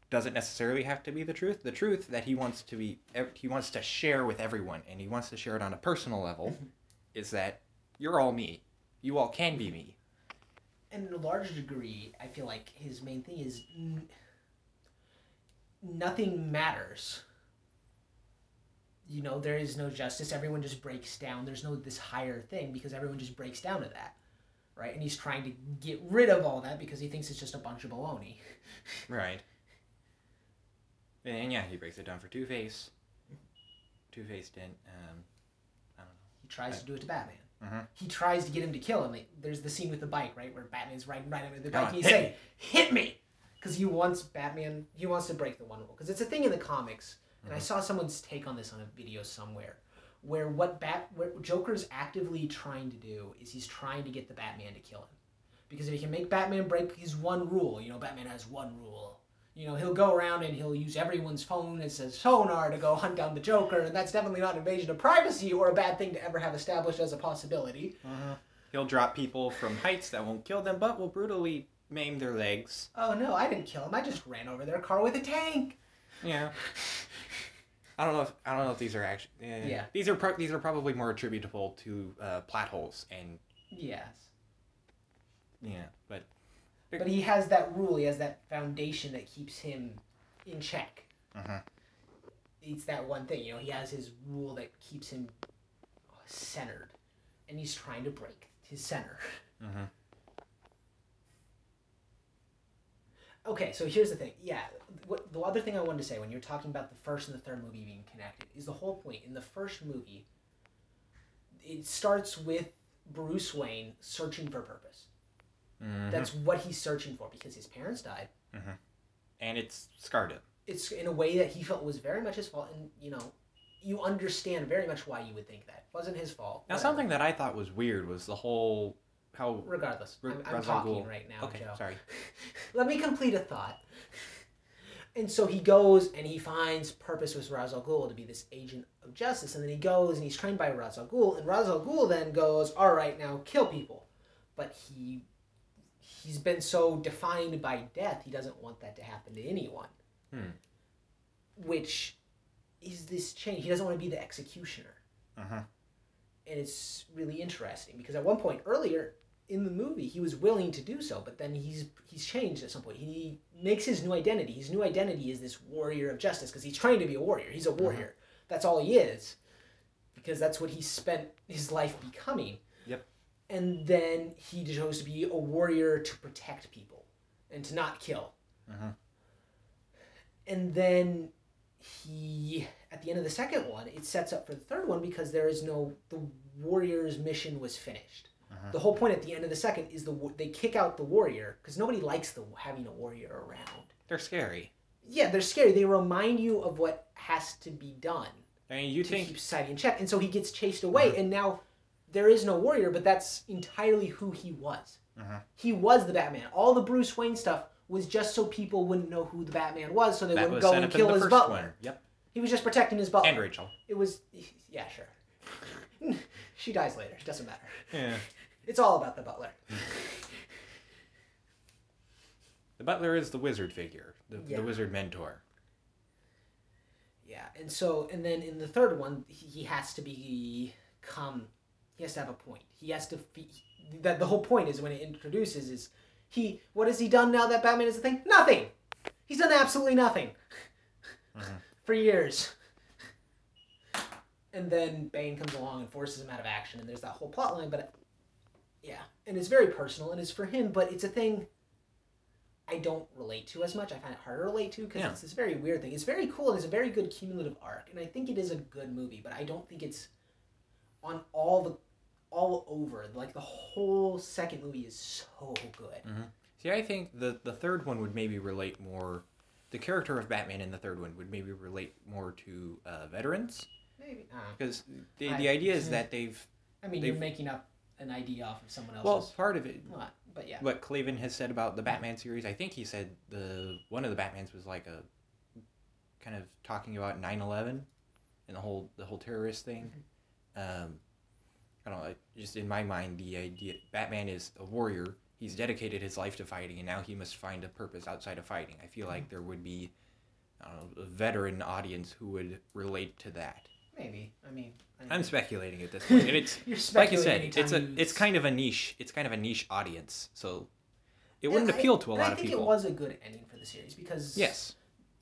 Speaker 1: doesn't necessarily have to be the truth. The truth that he wants to be, he wants to share with everyone, and he wants to share it on a personal level, is that you're all me. You all can be me.
Speaker 2: And in a large degree, I feel like his main thing is n- nothing matters. You know, there is no justice. Everyone just breaks down. There's no this higher thing because everyone just breaks down to that, right? And he's trying to get rid of all that because he thinks it's just a bunch of baloney.
Speaker 1: Right. And yeah, he breaks it down for Two Face. Two Face didn't. Um, I don't know.
Speaker 2: He tries to do it to Batman.
Speaker 1: Mhm.
Speaker 2: He tries to get him to kill him. There's the scene with the bike, right, where Batman's riding right under the
Speaker 1: Come
Speaker 2: bike,
Speaker 1: on,
Speaker 2: and he's saying, "Hit me," because he wants Batman. He wants to break the one rule because it's a thing in the comics. And I mm-hmm. saw someone's take on this on a video somewhere, where what Bat, what Joker's actively trying to do is he's trying to get the Batman to kill him, because if he can make Batman break his one rule, you know, Batman has one rule. You know, he'll go around and he'll use everyone's phone as a sonar to go hunt down the Joker, and that's definitely not invasion of privacy or a bad thing to ever have established as a possibility. Mm-hmm.
Speaker 1: He'll drop people from heights that won't kill them, but will brutally maim their legs.
Speaker 2: Oh no, I didn't kill him. I just ran over their car with a tank.
Speaker 1: Yeah. I don't know if I don't know if these are actually.
Speaker 2: Yeah.
Speaker 1: These are pro- these are probably more attributable to uh, plot holes and
Speaker 2: Yes.
Speaker 1: yeah, but
Speaker 2: But he has that rule, he has that foundation that keeps him in check.
Speaker 1: Mhm.
Speaker 2: It's that one thing, you know, he has his rule that keeps him centered. And he's trying to break his center.
Speaker 1: Mhm.
Speaker 2: Okay, so here's the thing. Yeah, what, the other thing I wanted to say when you're talking about the first and the third movie being connected is the whole point. In the first movie, it starts with Bruce Wayne searching for purpose.
Speaker 1: Mhm.
Speaker 2: That's what he's searching for because his parents died.
Speaker 1: and it's scarred him.
Speaker 2: It's in a way that he felt was very much his fault, and you know, you understand very much why you would think that it wasn't his fault.
Speaker 1: Now,
Speaker 2: whatever.
Speaker 1: something that I thought was weird was the whole how.
Speaker 2: Regardless,
Speaker 1: Ra-
Speaker 2: I'm, I'm talking right now,
Speaker 1: Okay,
Speaker 2: Joe.
Speaker 1: sorry.
Speaker 2: Let me complete a thought. And so he goes and he finds purpose with Ra's al Ghul to be this agent of justice, and then he goes and he's trained by Ra's al Ghul, and Ra's al Ghul then goes, "All right, now kill people," but he he's been so defined by death, he doesn't want that to happen to anyone.
Speaker 1: Hmm.
Speaker 2: Which is this change? He doesn't want to be the executioner.
Speaker 1: Uh-huh.
Speaker 2: and it's really interesting because at one point earlier in the movie he was willing to do so but then he's he's changed at some point. He makes his new identity. His new identity is this warrior of justice because he's trying to be a warrior. He's a warrior. That's all he is because that's what he spent his life becoming.
Speaker 1: Yep.
Speaker 2: and then he chose to be a warrior to protect people and to not kill.
Speaker 1: Mhm.
Speaker 2: and then he at the end of the second one it sets up for the third one because there is no the warrior's mission was finished
Speaker 1: Uh-huh.
Speaker 2: the whole point at the end of the second is the they kick out the warrior because nobody likes the having a warrior around
Speaker 1: They're scary.
Speaker 2: yeah they're scary they remind you of what has to be done
Speaker 1: I mean, you
Speaker 2: to
Speaker 1: think
Speaker 2: keep society in check and so he gets chased away and now there is no warrior but that's entirely who he was
Speaker 1: Mhm.
Speaker 2: he was the batman all the bruce wayne stuff was just so people wouldn't know who the batman was so they
Speaker 1: that
Speaker 2: wouldn't go and kill his butler
Speaker 1: one. Yep.
Speaker 2: he was just protecting his butler
Speaker 1: And Rachel.
Speaker 2: it was yeah sure she dies later it doesn't matter
Speaker 1: Yeah.
Speaker 2: it's all about the butler
Speaker 1: The butler is the wizard figure, the,
Speaker 2: Yeah.
Speaker 1: the wizard mentor.
Speaker 2: Yeah, and so and then in the third one, he, has to become. He has to have a point. He has to. Fe- that the whole point is when it introduces is he. What has he done now that Batman is a thing? Nothing. He's done absolutely nothing
Speaker 1: Mhm.
Speaker 2: for years. And then Bane comes along and forces him out of action, and there's that whole plot line. But yeah, and it's very personal, and it's for him, but it's a thing I don't relate to as much. I find it harder to relate to because
Speaker 1: Yeah.
Speaker 2: it's this very weird thing. It's very cool and it's a very good cumulative arc, and I think it is a good movie. But I don't think it's on all the all over. Like the whole second movie is so good.
Speaker 1: See, I think the the third one would maybe relate more. The character of Batman in the third one would maybe relate more to uh, veterans
Speaker 2: Maybe. Uh,
Speaker 1: because the,
Speaker 2: I-
Speaker 1: the idea is that they've
Speaker 2: I mean, you're making up an idea off of someone else's.
Speaker 1: well part of it.
Speaker 2: Well, but yeah.
Speaker 1: What Klavan has said about the Batman series, I think he said the one of the Batmans was like a kind of talking about 9-11 and the whole the whole terrorist thing. Um, I don't know. Just in my mind, the idea Batman is a warrior. He's dedicated his life to fighting, and now he must find a purpose outside of fighting. I feel like there would be, I don't know, a veteran audience who would relate to that.
Speaker 2: Maybe. I mean. I
Speaker 1: I'm speculating at this point, and it's
Speaker 2: You're
Speaker 1: like you said, it's a it's kind of a niche. It's kind of a niche audience, so it wouldn't
Speaker 2: I-
Speaker 1: appeal to a lot
Speaker 2: I
Speaker 1: of
Speaker 2: think it was a good ending for the series because
Speaker 1: Yes.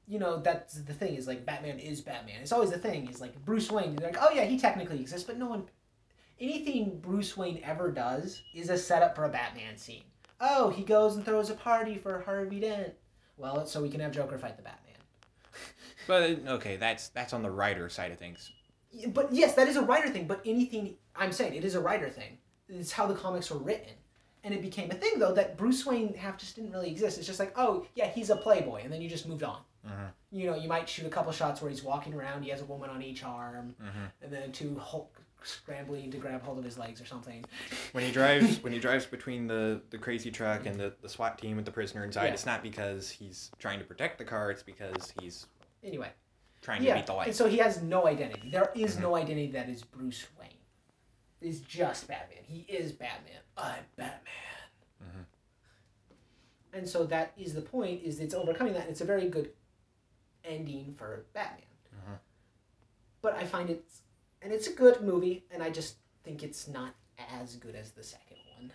Speaker 2: you know that's the thing is like Batman is Batman. It's always the thing is like Bruce Wayne. They're like, oh yeah, he technically exists, but no one. Anything Bruce Wayne ever does is a setup for a Batman scene. Oh, he goes and throws a party for Harvey Dent. Well, it's so we can have Joker fight the Batman.
Speaker 1: But okay, that's that's on the writer side of things.
Speaker 2: But yes, that is a writer thing. But anything I'm saying, it is a writer thing. It's how the comics were written, and it became a thing though that Bruce Wayne half just didn't really exist. It's just like, oh yeah, he's a playboy, and then you just moved on.
Speaker 1: Mhm.
Speaker 2: You know, you might shoot a couple shots where he's walking around, he has a woman on each arm,
Speaker 1: Mhm.
Speaker 2: and then two Hulk scrambling to grab hold of his legs or something.
Speaker 1: When he drives when he drives between the the crazy truck and the the SWAT team with the prisoner inside,
Speaker 2: Yeah.
Speaker 1: it's not because he's trying to protect the car. It's because he's
Speaker 2: Anyway,
Speaker 1: trying to
Speaker 2: yeah,
Speaker 1: beat the light.
Speaker 2: and so he has no identity. There is no identity that is Bruce Wayne. Is just Batman. He is Batman. I'm Batman.
Speaker 1: Mhm.
Speaker 2: And so that is the point. Is it's overcoming that. And it's a very good ending for Batman.
Speaker 1: Mhm.
Speaker 2: But I find it's and it's a good movie, and I just think it's not as good as the second one.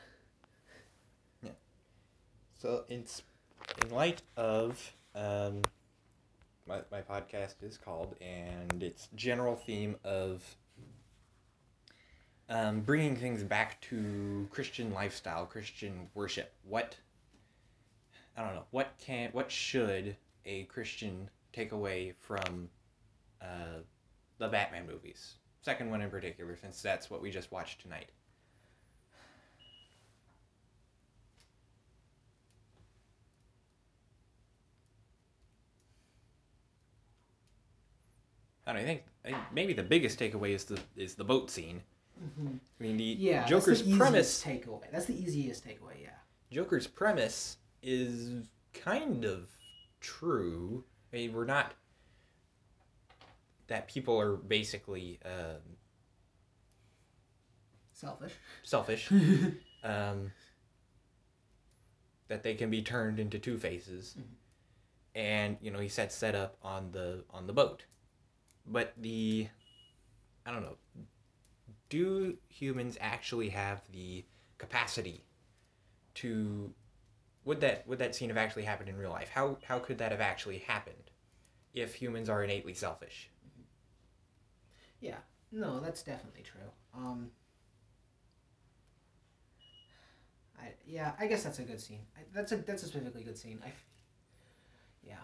Speaker 2: Yeah.
Speaker 1: So it's in light of um, my my podcast is called and its general theme of um, bringing things back to Christian lifestyle, Christian worship. What I don't know. What can what should a Christian take away from uh, the Batman movies? Second one in particular, since that's what we just watched tonight. I don't know, I think, I think maybe the biggest takeaway is the is the boat scene. I mean, the
Speaker 2: Yeah,
Speaker 1: Joker's
Speaker 2: the
Speaker 1: premise
Speaker 2: takeaway. That's the easiest takeaway. Yeah.
Speaker 1: Joker's premise is kind of true. I mean, we're not that people are basically um,
Speaker 2: Selfish.
Speaker 1: selfish. um, that they can be turned into two faces, and you know he sets that up on the on the boat. But the, I don't know. Do humans actually have the capacity to would that would that scene have actually happened in real life? How how could that have actually happened if humans are innately selfish?
Speaker 2: Yeah. No, that's definitely true. Um. I yeah, I guess that's a good scene. I, that's a that's a specifically good scene. I. Yeah.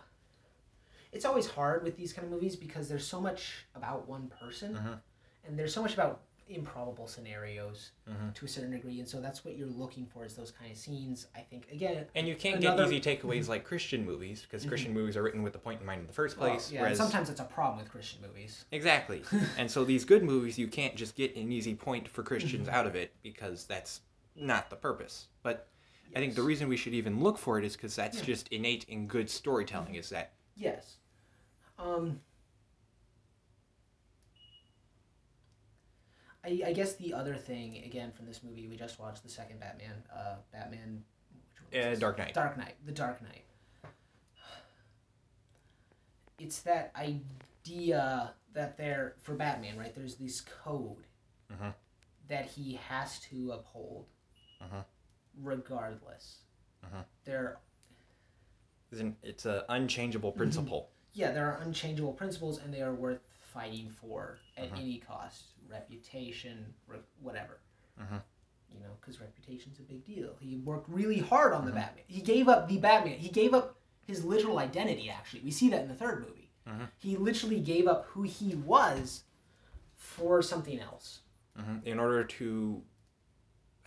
Speaker 2: It's always hard with these kind of movies because there's so much about one person,
Speaker 1: Mhm.
Speaker 2: and there's so much about improbable scenarios
Speaker 1: Mhm.
Speaker 2: to a certain degree, and so that's what you're looking for is those kind of scenes. I think again,
Speaker 1: And you can't
Speaker 2: Another-
Speaker 1: get easy takeaways like Christian movies because Christian movies are written with the point in mind in the first
Speaker 2: well,
Speaker 1: place.
Speaker 2: yeah, and
Speaker 1: whereas
Speaker 2: sometimes it's a problem with Christian movies.
Speaker 1: exactly, and so these good movies you can't just get an easy point for Christians
Speaker 2: Mm-hmm.
Speaker 1: out of it because that's not the purpose. But I think the reason we should even look for it is because that's
Speaker 2: Yeah.
Speaker 1: just innate in good storytelling. Is that
Speaker 2: Yes. Um, I, I guess the other thing, again, from this movie, we just watched the second Batman, uh, Batman,
Speaker 1: Uh. Dark Knight.
Speaker 2: Dark Knight, The Dark Knight. It's that idea that there, for Batman, right, there's this code
Speaker 1: Mhm.
Speaker 2: that he has to uphold
Speaker 1: Mhm.
Speaker 2: regardless.
Speaker 1: Mhm.
Speaker 2: There
Speaker 1: isn't it's an unchangeable principle?
Speaker 2: yeah, there are unchangeable principles, and they are worth fighting for at
Speaker 1: Mhm.
Speaker 2: any cost. Reputation, re- whatever.
Speaker 1: Mhm.
Speaker 2: You know, because reputation's a big deal. He worked really hard on the. Batman. He gave up the Batman. He gave up his literal identity. Actually, we see that in the third movie. He literally gave up who he was for something else.
Speaker 1: In order to,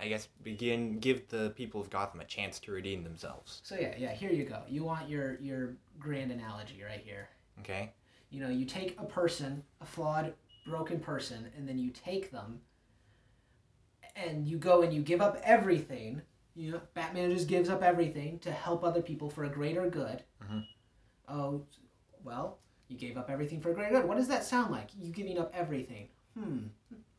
Speaker 1: I guess, begin give the people of Gotham a chance to redeem themselves.
Speaker 2: So yeah, yeah. Here you go. You want your your grand analogy right here.
Speaker 1: Okay.
Speaker 2: You know, you take a person, a flawed, broken person, and then you take them and you go and you give up everything. You know, Batman just gives up everything to help other people for a greater good.
Speaker 1: Mhm.
Speaker 2: Oh, well, you gave up everything for a greater good. What does that sound like? You giving up everything? Hmm.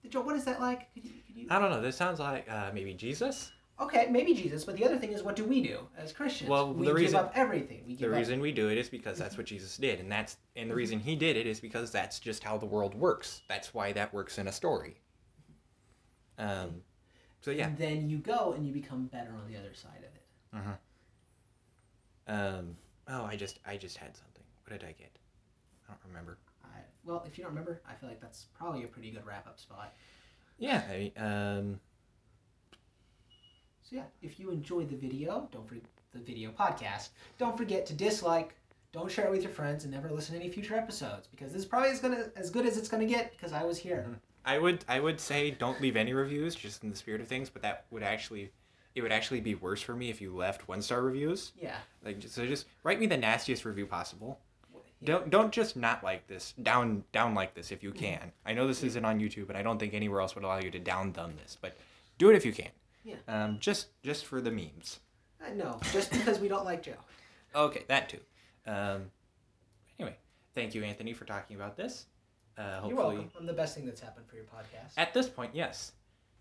Speaker 2: Joe, what is that like? Could you, could.
Speaker 1: I don't know. This sounds like uh, maybe Jesus.
Speaker 2: Okay, maybe Jesus, but the other thing is, what do we do as Christians?
Speaker 1: Well,
Speaker 2: we
Speaker 1: the reason-
Speaker 2: give up everything. We
Speaker 1: The
Speaker 2: give up
Speaker 1: reason we do it is because that's what Jesus did, and that's and the reason he did it is because that's just how the world works. That's why that works in a story. Um, so yeah.
Speaker 2: And then you go and you become better on the other side of it. Uh huh.
Speaker 1: Um, oh, I just I just had something. What did I get? I don't remember.
Speaker 2: I, well, if you don't remember, I feel like that's probably a pretty good wrap up spot.
Speaker 1: Yeah. I, um.
Speaker 2: So yeah, if you enjoyed the video, don't forget the video podcast. Don't forget to dislike. Don't share it with your friends, and never listen to any future episodes because this is probably as gonna as good as it's gonna get because I was here.
Speaker 1: I would I would say don't leave any reviews, just in the spirit of things. But that would actually, it would actually be worse for me if you left one star reviews.
Speaker 2: Yeah.
Speaker 1: Like so, just write me the nastiest review possible. Don't don't just not like this. Down down like this if you can. I know this isn't on YouTube, but I don't think anywhere else would allow you to down thumb this. But do it if you can.
Speaker 2: Yeah.
Speaker 1: Um, just just for the memes.
Speaker 2: I know, just because we don't like Joe.
Speaker 1: Okay, that too. Um, anyway, thank you, Anthony, for talking about this. Uh, hopefully,
Speaker 2: You're welcome. I'm the best thing that's happened for your podcast.
Speaker 1: at this point, yes.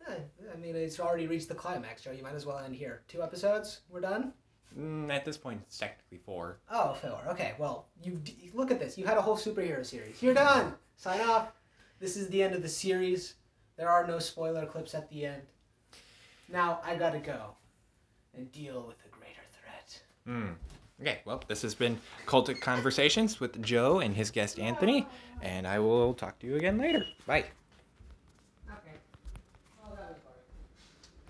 Speaker 2: Eh, I mean, it's already reached the climax, Joe. You might as well end here. Two episodes, we're done.
Speaker 1: Mm, at this point, it's technically four.
Speaker 2: Oh, four. Okay, well, you d- look at this. You had a whole superhero series. You're done. Sign off. This is the end of the series. There are no spoiler clips at the end. Now I gotta go and deal with a greater threat.
Speaker 1: Mm. Okay, well, this has been Cultic Conversations with Joe and his guest Anthony, and I will talk to you again later. Bye.